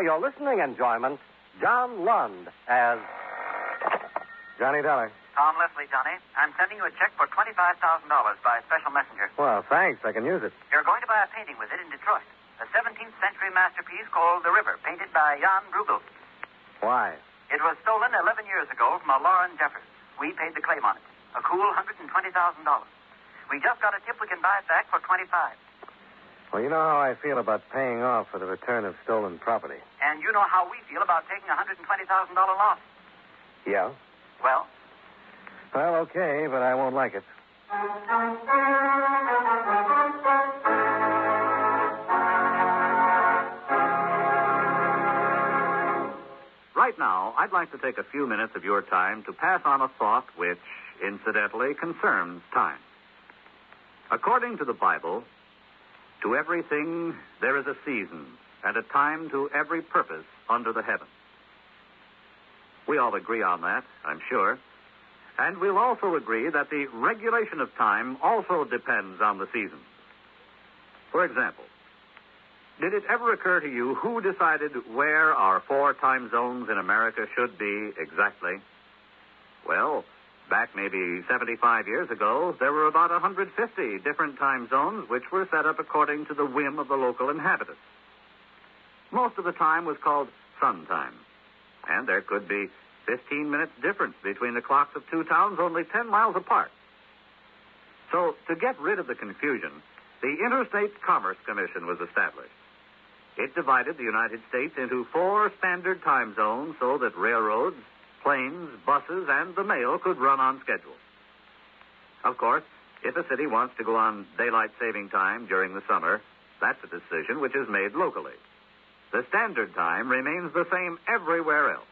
for your listening enjoyment, John Lund as Johnny Dollar. Tom Leslie, Johnny. I'm sending you a check for $25,000 by special messenger. Well, thanks. I can use it. You're going to buy a painting with it in Detroit. A 17th century masterpiece called The River, painted by Jan Brueghel. Why? It was stolen 11 years ago from a Lauren Jeffers. We paid the claim on it. A cool $120,000. We just got a tip we can buy it back for 25 Well, you know how I feel about paying off for the return of stolen property. And you know how we feel about taking a $120,000 loss. Yeah? Well, Well, okay, but I won't like it. Right now, I'd like to take a few minutes of your time to pass on a thought which, incidentally, concerns time. According to the Bible, to everything there is a season and a time to every purpose under the heaven. We all agree on that, I'm sure. And we'll also agree that the regulation of time also depends on the seasons. For example, did it ever occur to you who decided where our four time zones in America should be exactly? Well, back maybe 75 years ago, there were about 150 different time zones which were set up according to the whim of the local inhabitants. Most of the time was called sun time, and there could be 15 minutes difference between the clocks of two towns only 10 miles apart. So, to get rid of the confusion, the Interstate Commerce Commission was established. It divided the United States into four standard time zones so that railroads, planes, buses, and the mail could run on schedule. Of course, if a city wants to go on daylight saving time during the summer, that's a decision which is made locally. The standard time remains the same everywhere else.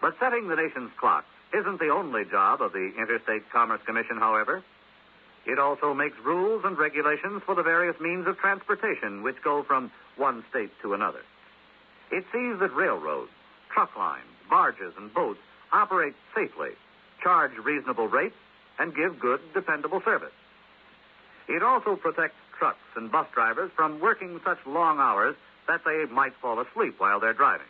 But setting the nation's clocks isn't the only job of the Interstate Commerce Commission, however. It also makes rules and regulations for the various means of transportation which go from one state to another. It sees that railroads, truck lines, barges, and boats operate safely, charge reasonable rates, and give good, dependable service. It also protects trucks and bus drivers from working such long hours that they might fall asleep while they're driving.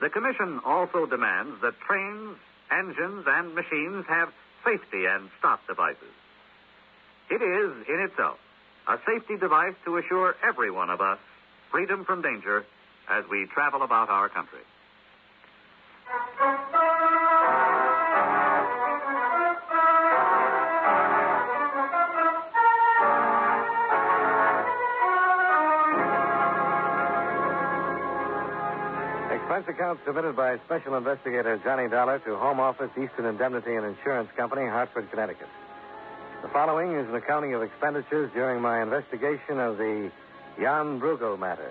The Commission also demands that trains, engines, and machines have safety and stop devices. It is, in itself, a safety device to assure every one of us freedom from danger as we travel about our country. Account submitted by Special Investigator Johnny Dollar to Home Office, Eastern Indemnity and Insurance Company, Hartford, Connecticut. The following is an accounting of expenditures during my investigation of the Jan Brueghel matter.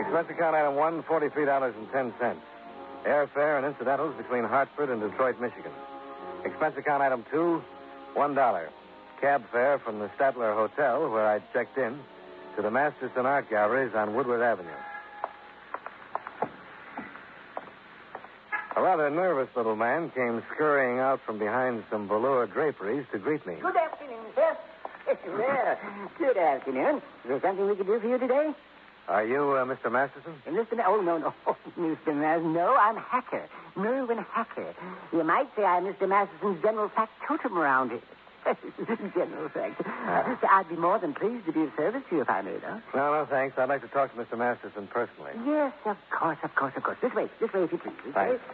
Expense account item one, forty-three dollars and ten. Airfare and incidentals between Hartford and Detroit, Michigan. Expense account item two, one dollar. Cab fare from the Statler Hotel, where I checked in, to the Masterson Art Galleries on Woodward Avenue. A rather nervous little man came scurrying out from behind some velour draperies to greet me. Good afternoon, sir. well, good afternoon. Is there something we can do for you today? Are you uh, Mr. Masterson? Uh, Mr. Ma- oh, no, no. Mr. Mas- no, I'm Hacker. Merwin Hacker. You might say I'm Mr. Masterson's general factotum around here. general thanks. Uh, I'd be more than pleased to be of service to you if I may, though. No, no, thanks. I'd like to talk to Mr. Masterson personally. Yes, of course, of course, of course. This way, this way, if you please. This way. Thanks.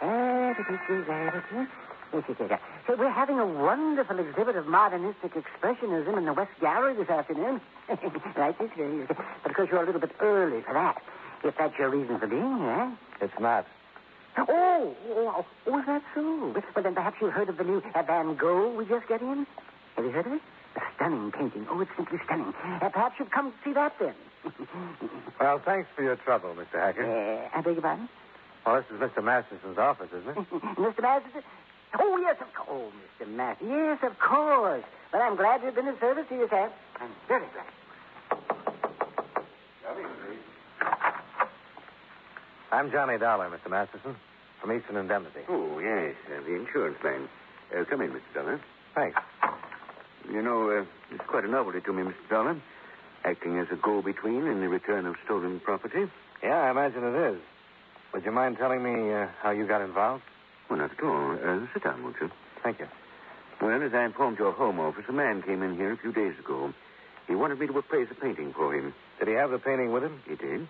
Da. Yes, yes, yes, yes. So we're having a wonderful exhibit of modernistic expressionism in the West Gallery this afternoon. right this way. But of course you're a little bit early for that. If that's your reason for being here. It's not. Oh, oh, oh, is that so? Well, then perhaps you've heard of the new uh, Van Gogh we just got in? Have you heard of it? A stunning painting. Oh, it's simply stunning. Uh, perhaps you've come see that then. Well, thanks for your trouble, Mr. Hacker. uh, I beg your pardon? Well, this is Mr. Masterson's office, isn't it? Mr. Masterson? Oh, yes, of course. Oh, Mr. Masterson. Yes, of course. But I'm glad you've been of service to you, sir. I'm very glad. I'm Johnny Dollar, Mr. Masterson, from Eastern Indemnity. Oh, yes, uh, the insurance man. Uh, come in, Mr. Dollar. Thanks. You know, uh, it's quite a novelty to me, Mr. Dollar. acting as a go-between in the return of stolen property. Yeah, I imagine it is. Would you mind telling me uh, how you got involved? Well, not at all. Uh, sit down, won't you? Thank you. Well, as I informed your home office, a man came in here a few days ago. He wanted me to appraise a painting for him. Did he have the painting with him? He did.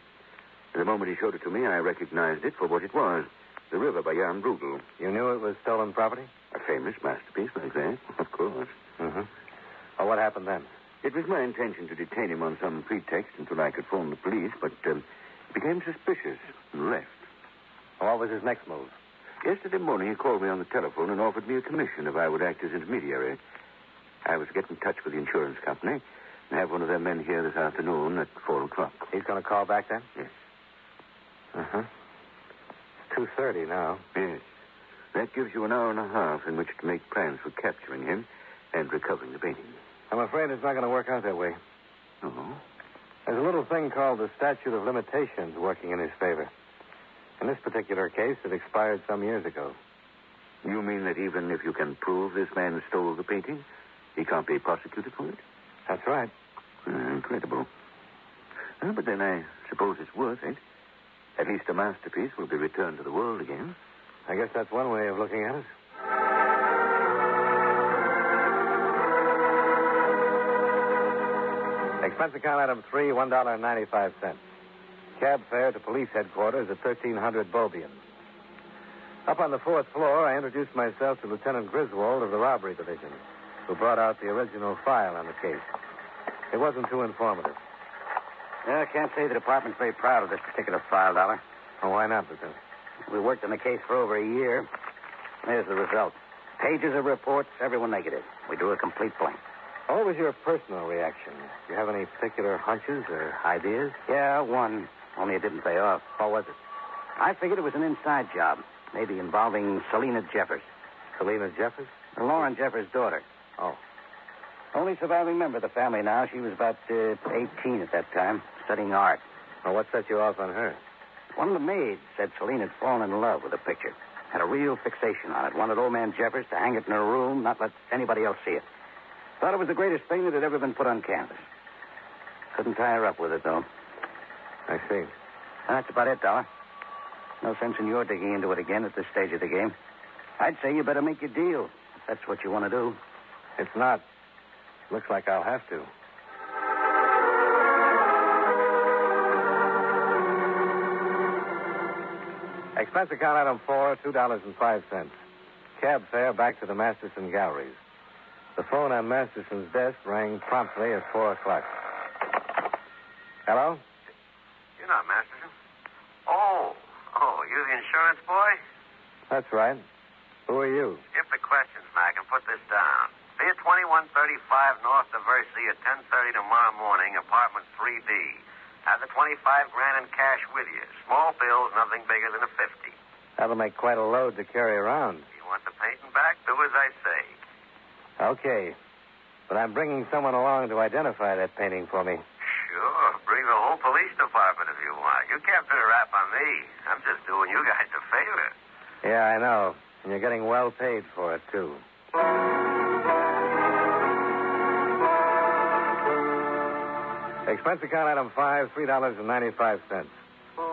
The moment he showed it to me, I recognized it for what it was. The River by Jan Brueghel. You knew it was stolen property? A famous masterpiece like that, of course. Mm-hmm. Well, what happened then? It was my intention to detain him on some pretext until I could phone the police, but um, became suspicious and left. What was his next move? Yesterday morning, he called me on the telephone and offered me a commission if I would act as intermediary. I was to get in touch with the insurance company and have one of their men here this afternoon at 4 o'clock. He's going to call back then? Yes. Uh-huh. It's 2.30 now. Yes. That gives you an hour and a half in which to make plans for capturing him and recovering the painting. I'm afraid it's not going to work out that way. Oh? There's a little thing called the statute of limitations working in his favor. In this particular case, it expired some years ago. You mean that even if you can prove this man stole the painting, he can't be prosecuted for it? That's right. Uh, incredible. Well, but then I suppose it's worth it. At least a masterpiece will be returned to the world again. I guess that's one way of looking at it. Expense account item three, one dollar and ninety-five cents. Cab fare to police headquarters at thirteen hundred Beaubien. Up on the fourth floor, I introduced myself to Lieutenant Griswold of the Robbery Division, who brought out the original file on the case. It wasn't too informative. Yeah, I can't say the department's very proud of this particular file, Dollar. Oh, why not, Lieutenant? We worked on the case for over a year. There's the result. Pages of reports, everyone negative. We drew a complete blank. What was your personal reaction? Do you have any particular hunches or ideas? Yeah, one. Only it didn't pay off. What was it? I figured it was an inside job, maybe involving Selena Jeffers, Selena Jeffers? Lauren Jeffers' daughter. Oh. Only surviving member of the family now. She was about uh, 18 at that time, studying art. Well, what set you off on her? One of the maids said Selena had fallen in love with the picture. Had a real fixation on it. Wanted old man Jeffers to hang it in her room, not let anybody else see it. Thought it was the greatest thing that had ever been put on canvas. Couldn't tie her up with it, though. I see. That's about it, Dollar. No sense in your digging into it again at this stage of the game. I'd say you better make your deal, if that's what you want to do. It's not. Looks like I'll have to. Expense account item four, two dollars and five cents. Cab fare back to the Masterson Galleries. The phone on Masterson's desk rang promptly at four o'clock. Hello? You're not Masterson. Oh, oh, you the insurance boy? That's right. Who are you? Skip the questions, Mac, and put this down. Be at 2135 North Diversey at 10.30 tomorrow morning, apartment 3B. Have the 25 grand in cash with you. Small bills, nothing bigger than a 50. That'll make quite a load to carry around. You want the painting back? Do as I say. Okay. But I'm bringing someone along to identify that painting for me. Sure. Bring the whole police department if you want. You can't put a rap on me. I'm just doing you guys a favor. Yeah, I know. And you're getting well paid for it, too. Expense account item five, three dollars and ninety-five cents.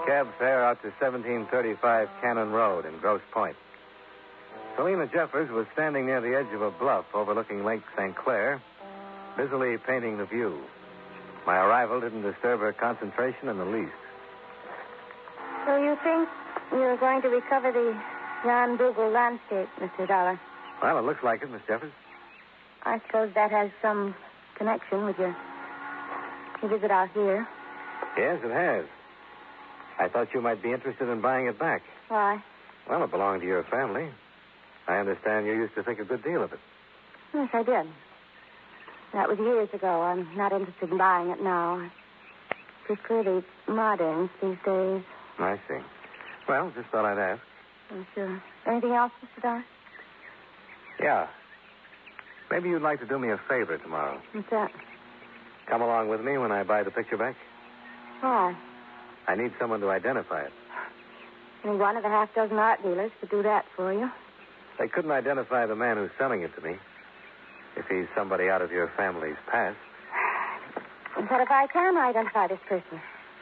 Cab fare out to seventeen thirty-five Cannon Road in Grosse Pointe. Selena Jeffers was standing near the edge of a bluff overlooking Lake St. Clair, busily painting the view. My arrival didn't disturb her concentration in the least. So you think you're going to recover the Jan Brueghel landscape, Mr. Dollar? Well, it looks like it, Miss Jeffers. I suppose that has some connection with your visit out here. Yes, it has. I thought you might be interested in buying it back. Why? Well, it belonged to your family. I understand you used to think a good deal of it. Yes, I did. That was years ago. I'm not interested in buying it now. I prefer the moderns these days. I see. Well, just thought I'd ask. Oh, sure. Anything else, Mr. Dollar? Yeah. Maybe you'd like to do me a favor tomorrow. What's that? Come along with me when I buy the picture back. Why? I need someone to identify it. Any one of the half dozen art dealers could do that for you. They couldn't identify the man who's selling it to me. If he's somebody out of your family's past. But if I can identify this person,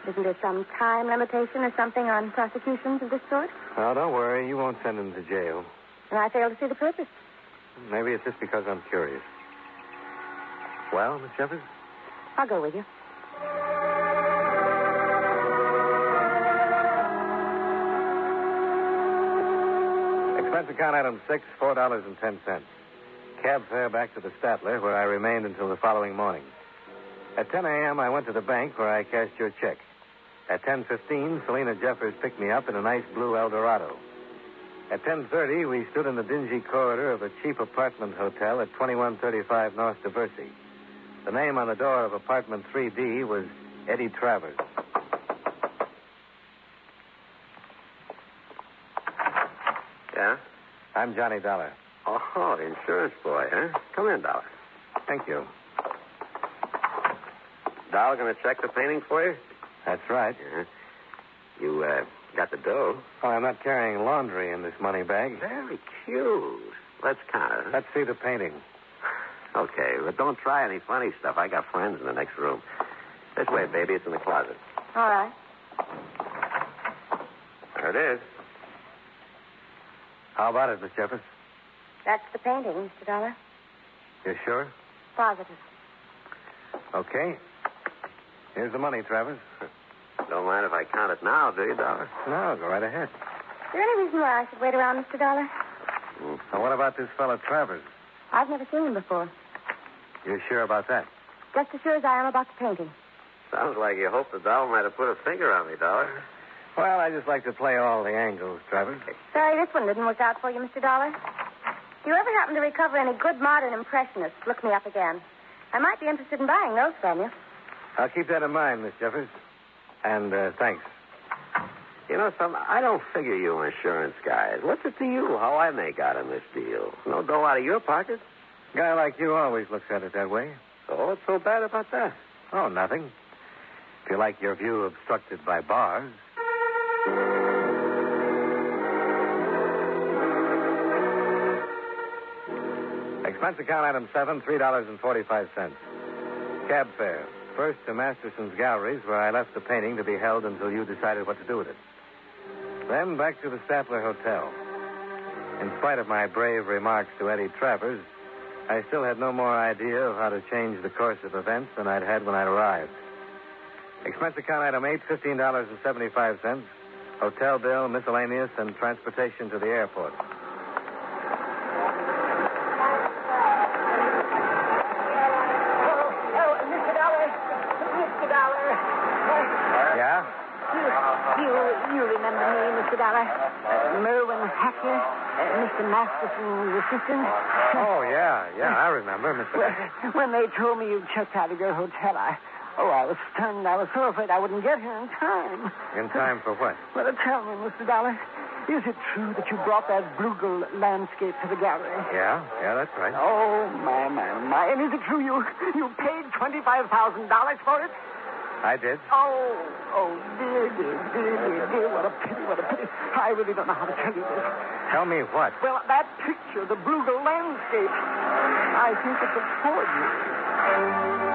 isn't there some time limitation or something on prosecutions of this sort? Oh, don't worry. You won't send him to jail. And I fail to see the purpose. Maybe it's just because I'm curious. Well, Miss Jeffers? I'll go with you. Expense account item six, four dollars and ten cents. Cab fare back to the Statler, where I remained until the following morning. At 10 a.m., I went to the bank where I cashed your check. At 10.15, Selena Jeffers picked me up in a nice blue Eldorado. At 10.30, we stood in the dingy corridor of a cheap apartment hotel at 2135 North Diversey. The name on the door of apartment 3D was Eddie Travers. Yeah? I'm Johnny Dollar. Oh, insurance boy, huh? Come in, Dollar. Thank you. Dollar gonna check the painting for you? That's right. You, uh, got the dough. Oh, I'm not carrying laundry in this money bag. Very cute. Let's count it. Let's see the painting. Okay, but don't try any funny stuff. I got friends in the next room. This way, baby. It's in the closet. All right. There it is. How about it, Miss Jeffers? That's the painting, Mr. Dollar. You sure? Positive. Okay. Here's the money, Travers. Don't mind if I count it now, do you, Dollar? No, go right ahead. Is there any reason why I should wait around, Mr. Dollar? Now, what about this fellow Travers? I've never seen him before. You sure about that? Just as sure as I am about the painting. Sounds like you hope the doll might have put a finger on me, Dollar. Well, I just like to play all the angles, Travers. Sorry this one didn't work out for you, Mr. Dollar. Do you ever happen to recover any good modern impressionists? Look me up again. I might be interested in buying those from you. I'll keep that in mind, Miss Jeffers. And uh, thanks. You know something? I don't figure you insurance guys. What's it to you how I make out in this deal? No dough out of your pocket? Guy like you always looks at it that way. So what's so bad about that? Oh, nothing. If you like your view obstructed by bars. Expense account item seven, three dollars and forty-five cents. Cab fare. First to Masterson's galleries, where I left the painting to be held until you decided what to do with it. Then back to the Statler Hotel. In spite of my brave remarks to Eddie Travers, I still had no more idea of how to change the course of events than I'd had when I arrived. Expense account item eight, fifteen dollars and seventy-five cents. Hotel bill, miscellaneous, and transportation to the airport. Oh, Mr. Dollar. Mr. Dollar. Yeah? You, you, remember me, Mr. Dollar? Merwin Hacker, uh, Mr. Masterson's assistant. Oh, yeah, yeah, I remember, Mr. Well, when they told me you'd checked out of your hotel, I, oh, I was stunned. I was so afraid I wouldn't get here in time. In time for what? Well, tell me, Mr. Dollar, is it true that you brought that Brueghel landscape to the gallery? Yeah, yeah, that's right. Oh, my, my, my. And is it true you, you paid $25,000 for it? I did. Oh, oh, dear, dear, dear, dear, dear. What a pity, what a pity. I really don't know how to tell you this. Tell me what? Well, that picture, the Brueghel landscape, I think it's a forgery.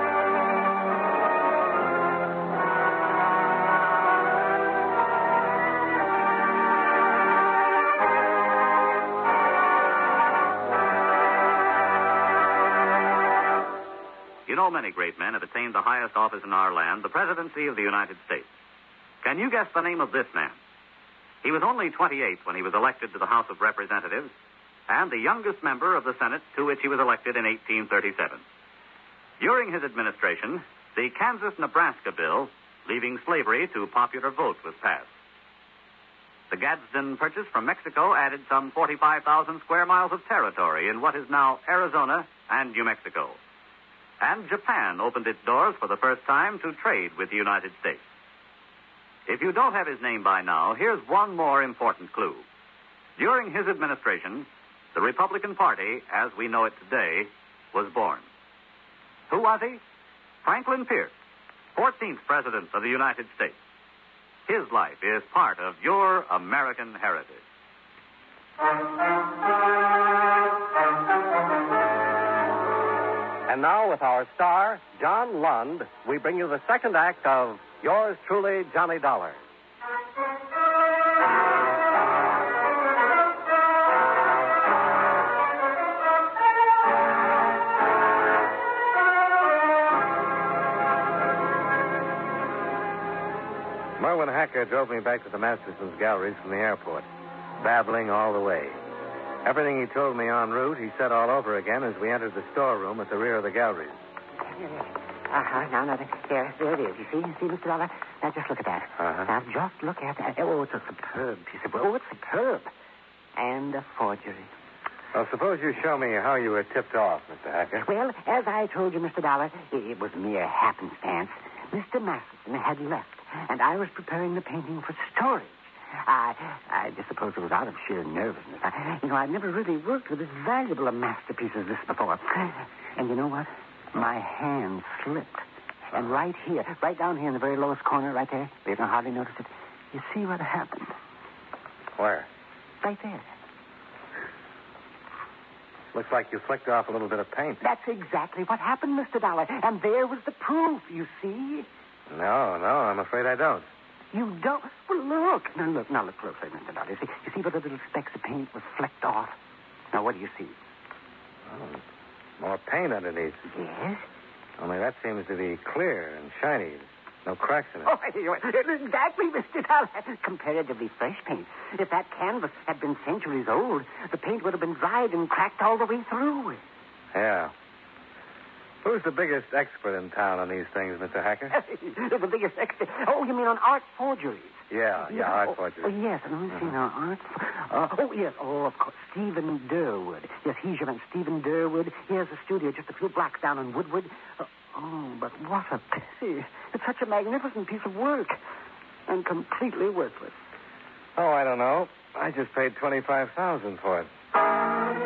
Know, many great men have attained the highest office in our land, the presidency of the United States. Can you guess the name of this man? He was only 28 when he was elected to the House of Representatives and the youngest member of the Senate to which he was elected in 1837. During his administration, the Kansas Nebraska bill, leaving slavery to popular vote, was passed. The Gadsden Purchase from Mexico added some 45,000 square miles of territory in what is now Arizona and New Mexico. And Japan opened its doors for the first time to trade with the United States. If you don't have his name by now, here's one more important clue. During his administration, the Republican Party, as we know it today, was born. Who was he? Franklin Pierce, 14th President of the United States. His life is part of your American heritage. And now, with our star, John Lund, we bring you the second act of Yours Truly, Johnny Dollar. Merwin Hacker drove me back to the Masterson's galleries from the airport, babbling all the way. Everything he told me en route, he said all over again as we entered the storeroom at the rear of the galleries. Uh-huh. Now, now, there, there it is. You see? You see, Mr. Dollar? Now, just look at that. Uh-huh. Now, just look at that. Oh, it's a superb piece of... Oh, it's superb. And a forgery. Well, suppose you show me how you were tipped off, Mr. Hacker. Well, as I told you, Mr. Dollar, it, it was mere happenstance. Mr. Masterson had left, and I was preparing the painting for storage. I, I just suppose it was out of sheer nervousness. I, you know, I've never really worked with as valuable a masterpiece as this before. And you know what? My hand slipped. And right here, right down here in the very lowest corner, right there, you can hardly notice it. You see what happened? Where? Right there. Looks like you flicked off a little bit of paint. That's exactly what happened, Mr. Dollar. And there was the proof, you see. No, no, I'm afraid I don't. You don't? Well, look. Now, look. Now, look closely, Mr. Dollar. You see, you see where the little specks of paint flecked off? Now, what do you see? Oh, more paint underneath. Yes? Only that seems to be clear and shiny. No cracks in it. Oh, it's exactly, Mr. Dollar. Comparatively fresh paint. If that canvas had been centuries old, the paint would have been dried and cracked all the way through. Yeah. Who's the biggest expert in town on these things, Mr. Hacker? the biggest expert. Oh, you mean on art forgeries? Yeah, yeah, art oh, forgery. Oh, yes, and let me see now. Art. Uh, oh, yes. Oh, of course. Stephen Durwood. Yes, he's your man, Stephen Durwood. He has a studio just a few blocks down in Woodward. Uh, oh, but what a pity. It's such a magnificent piece of work. And completely worthless. Oh, I don't know. I just paid 25000 for it.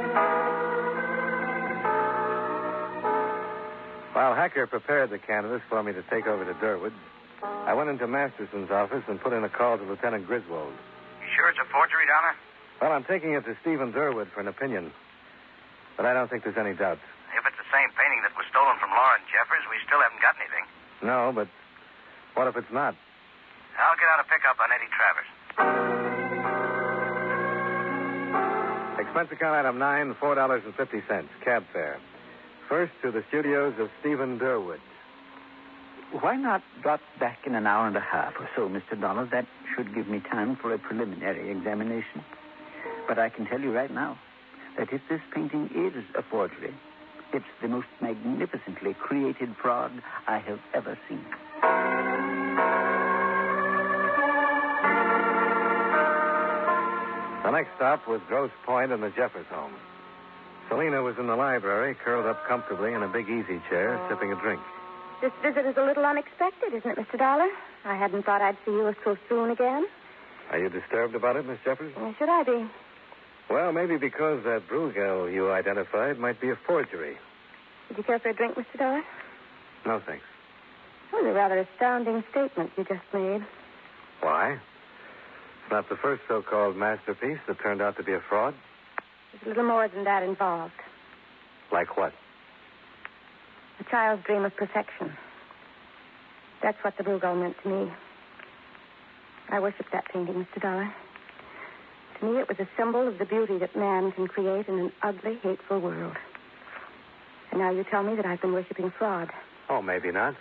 While Hacker prepared the canvas for me to take over to Durwood, I went into Masterson's office and put in a call to Lieutenant Griswold. You sure it's a forgery, Dollar? Well, I'm taking it to Stephen Durwood for an opinion. But I don't think there's any doubt. If it's the same painting that was stolen from Lauren Jeffers, we still haven't got anything. No, but what if it's not? I'll get out a pickup on Eddie Travers. Expense account item nine, four dollars and fifty cents, cab fare. First to the studios of Stephen Durwood. Why not drop back in an hour and a half or so, Mr. Dollar? That should give me time for a preliminary examination. But I can tell you right now that if this painting is a forgery, it's the most magnificently created fraud I have ever seen. The next stop was Grosse Pointe in the Jeffers home. Selena was in the library, curled up comfortably in a big easy chair, oh. sipping a drink. This visit is a little unexpected, isn't it, Mr. Dollar? I hadn't thought I'd see you so soon again. Are you disturbed about it, Miss Jeffers? Why should I be? Well, maybe because that Brueghel you identified might be a forgery. Would you care for a drink, Mr. Dollar? No, thanks. That was a rather astounding statement you just made. Why? It's not the first so-called masterpiece that turned out to be a fraud. There's a little more than that involved. Like what? A child's dream of perfection. That's what the Brueghel meant to me. I worship that painting, Mr. Dollar. To me, it was a symbol of the beauty that man can create in an ugly, hateful world. And now you tell me that I've been worshiping fraud. Oh, maybe not.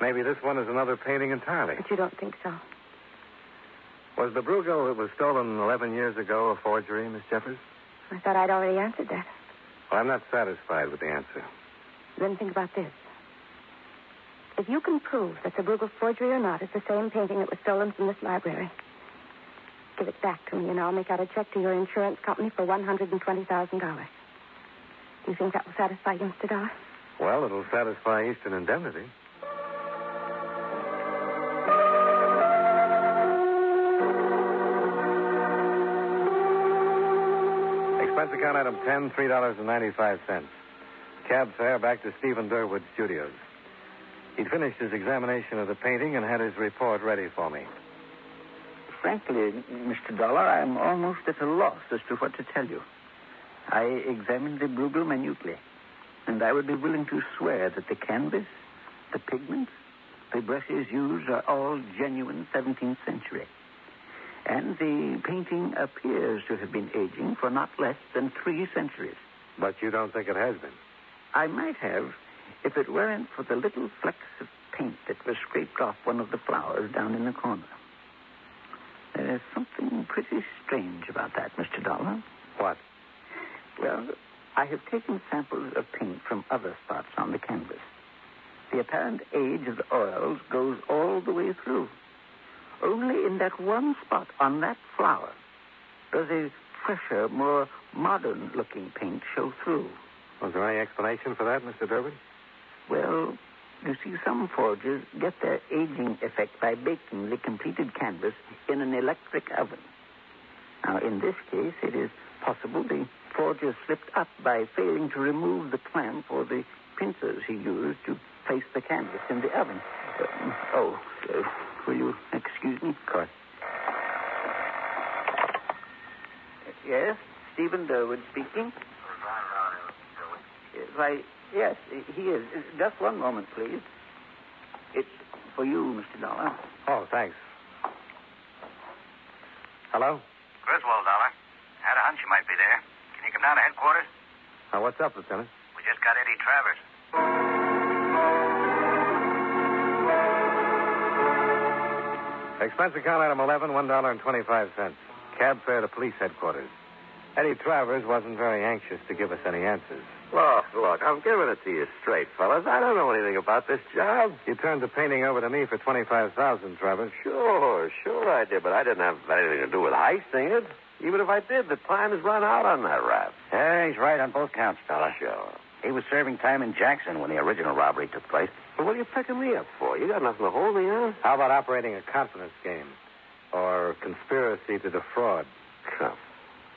Maybe this one is another painting entirely. But you don't think so. Was the Brueghel that was stolen 11 years ago a forgery, Miss Jeffers? I thought I'd already answered that. Well, I'm not satisfied with the answer. Then think about this. If you can prove that the Brueghel forgery or not is the same painting that was stolen from this library, give it back to me and I'll make out a check to your insurance company for $120,000. Do you think that will satisfy you, Mr. Dollar? Well, it'll satisfy Eastern Indemnity. Expense account item 10, $3.95. Cab fare back to Stephen Durwood Studios. He'd finished his examination of the painting and had his report ready for me. Frankly, Mr. Dollar, I'm almost at a loss as to what to tell you. I examined the Brueghel minutely. And I would be willing to swear that the canvas, the pigments, the brushes used are all genuine 17th century. And the painting appears to have been aging for not less than three centuries. But you don't think it has been? I might have if it weren't for the little flecks of paint that were scraped off one of the flowers down in the corner. There's something pretty strange about that, Mr. Dollar. What? Well, I have taken samples of paint from other spots on the canvas. The apparent age of the oils goes all the way through. Only in that one spot on that flower does a fresher, more modern looking paint show through. Was there any explanation for that, Mr. Durbin? Well, you see, some forgers get their aging effect by baking the completed canvas in an electric oven. Now, in this case, it is possible the forger slipped up by failing to remove the clamp or the pincers he used to place the canvas in the oven. Uh, oh, uh, will you excuse me? Of course. Yes, Stephen Durwood speaking. Why, yes, he is. Just one moment, please. It's for you, Mr. Dollar. Oh, thanks. Hello? Griswold, Dollar. Had a hunch you might be there. Can you come down to headquarters? Uh, what's up, Lieutenant? We just got Eddie Travers. Expense account item 11, $1.25. Cab fare to police headquarters. Eddie Travers wasn't very anxious to give us any answers. Look, look, I'm giving it to you straight, fellas. I don't know anything about this job. You turned the painting over to me for 25000 Travers. Sure, sure I did, but I didn't have anything to do with heisting it. Even if I did, the time's run out on that rap. Yeah, he's right on both counts, Dollar. Sure. He was serving time in Jackson when the original robbery took place. But what are you picking me up for? You got nothing to hold me on? How about operating a confidence game? Or conspiracy to defraud? Come.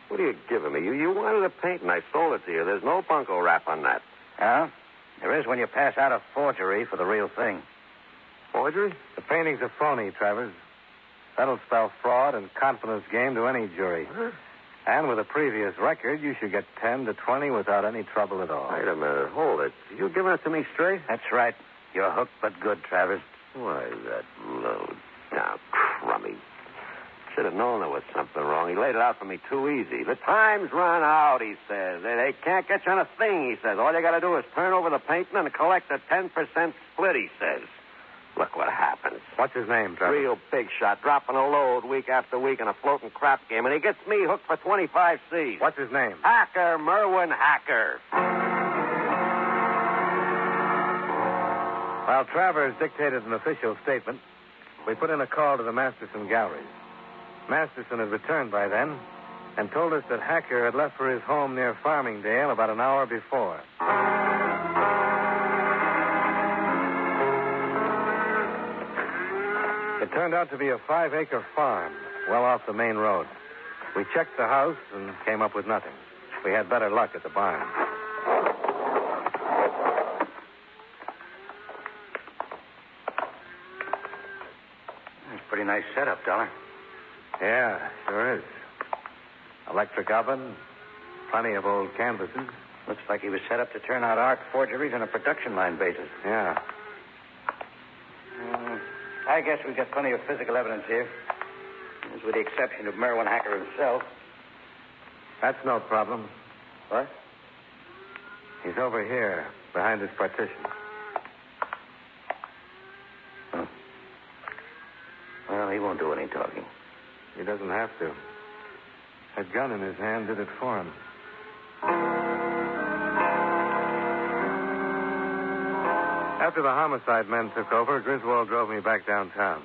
What are you giving me? You, you wanted a paint and I sold it to you. There's no bunko rap on that. Yeah? There is when you pass out a forgery for the real thing. Forgery? The painting's a phony, Travers. That'll spell fraud and confidence game to any jury. Huh? And with a previous record, you should get 10 to 20 without any trouble at all. Wait a minute. Hold it. You giving it to me straight? That's right. You're hooked but good, Travers. Why, that low down crummy. Should have known there was something wrong. He laid it out for me too easy. The time's run out, he says. They, they can't get you on a thing, he says. All you got to do is turn over the painting and collect a 10% split, he says. Look what happens. What's his name, Travers? Real big shot, dropping a load week after week in a floating crap game, and he gets me hooked for 25 C's. What's his name? Hacker, Merwin Hacker. While Travers dictated an official statement, we put in a call to the Masterson galleries. Masterson had returned by then and told us that Hacker had left for his home near Farmingdale about an hour before. It turned out to be a five acre farm, well off the main road. We checked the house and came up with nothing. We had better luck at the barn. That's a pretty nice setup, Dollar. Yeah, sure is. Electric oven, plenty of old canvases. Looks like he was set up to turn out art forgeries on a production line basis. Yeah. I guess we've got plenty of physical evidence here. With the exception of Merwin Hacker himself. That's no problem. What? He's over here, behind this partition. Well, he won't do any talking. He doesn't have to. That gun in his hand did it for him. After the homicide men took over, Griswold drove me back downtown.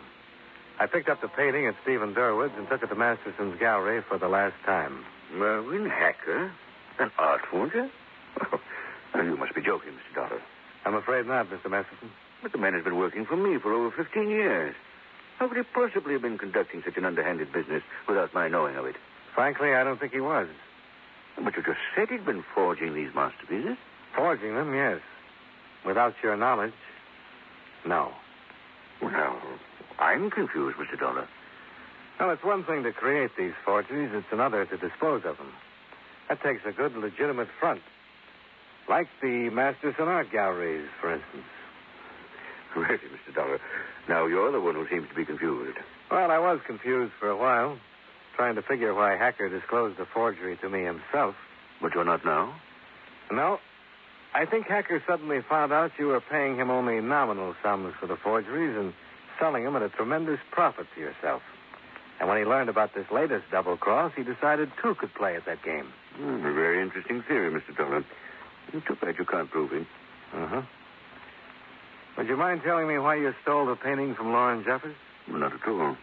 I picked up the painting at Stephen Durwood's and took it to Masterson's gallery for the last time. Merwin Hacker? An art forger? Oh, you must be joking, Mr. Dollar. I'm afraid not, Mr. Masterson. But the man has been working for me for over 15 years. How could he possibly have been conducting such an underhanded business without my knowing of it? Frankly, I don't think he was. But you just said he'd been forging these masterpieces. Forging them, yes. Without your knowledge, no. Well, I'm confused, Mr. Dollar. Well, it's one thing to create these forgeries, it's another to dispose of them. That takes a good, legitimate front. Like the Masterson Art Galleries, for instance. Really, Mr. Dollar. Now you're the one who seems to be confused. Well, I was confused for a while, trying to figure why Hacker disclosed the forgery to me himself. But you're not now? No. I think Hacker suddenly found out you were paying him only nominal sums for the forgeries and selling them at a tremendous profit to yourself. And when he learned about this latest double cross, he decided two could play at that game. Hmm, a very interesting theory, Mr. Dollar. Too bad you can't prove it. Uh huh. Would you mind telling me why you stole the painting from Lauren Jeffers? Well, not at all.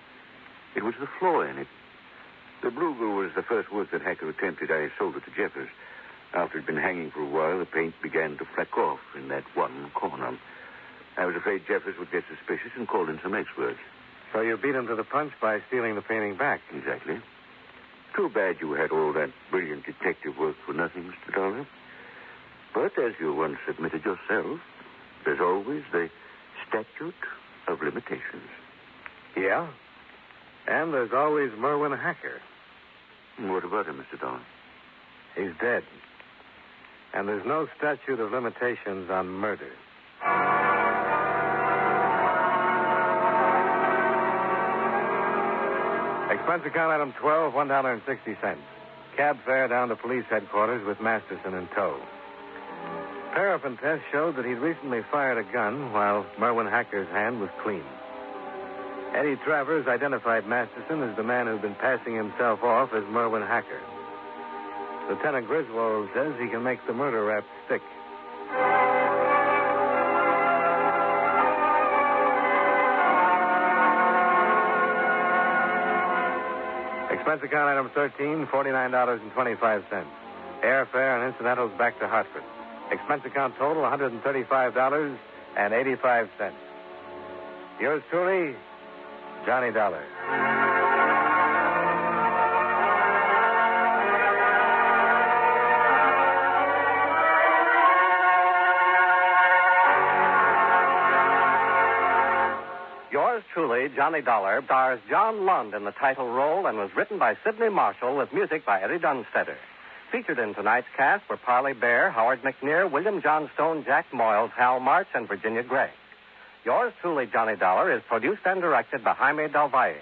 It was the flaw in it. The Brueghel was the first work that Hacker attempted. I sold it to Jeffers. After it had been hanging for a while, the paint began to fleck off in that one corner. I was afraid Jeffers would get suspicious and call in some experts. So you beat him to the punch by stealing the painting back. Exactly. Too bad you had all that brilliant detective work for nothing, Mr. Dollar. But as you once admitted yourself, there's always the statute of limitations. Yeah? And there's always Merwin Hacker. What about him, Mr. Dollar? He's dead. And there's no statute of limitations on murder. Expense account item 12, $1.60. Cab fare down to police headquarters with Masterson in tow. Paraffin test showed that he'd recently fired a gun while Merwin Hacker's hand was clean. Eddie Travers identified Masterson as the man who'd been passing himself off as Merwin Hacker. Lieutenant Griswold says he can make the murder rap stick. Expense account item 13, $49.25. Airfare and incidentals back to Hartford. Expense account total, $135.85. Yours truly, Johnny Dollar. Johnny Dollar, stars John Lund in the title role and was written by Sidney Marshall with music by Eddie Dunstedter. Featured in tonight's cast were Parley Baer, Howard McNear, William Johnstone, Jack Moyles, Hal March, and Virginia Gregg. Yours truly, Johnny Dollar, is produced and directed by Jaime Del Valle.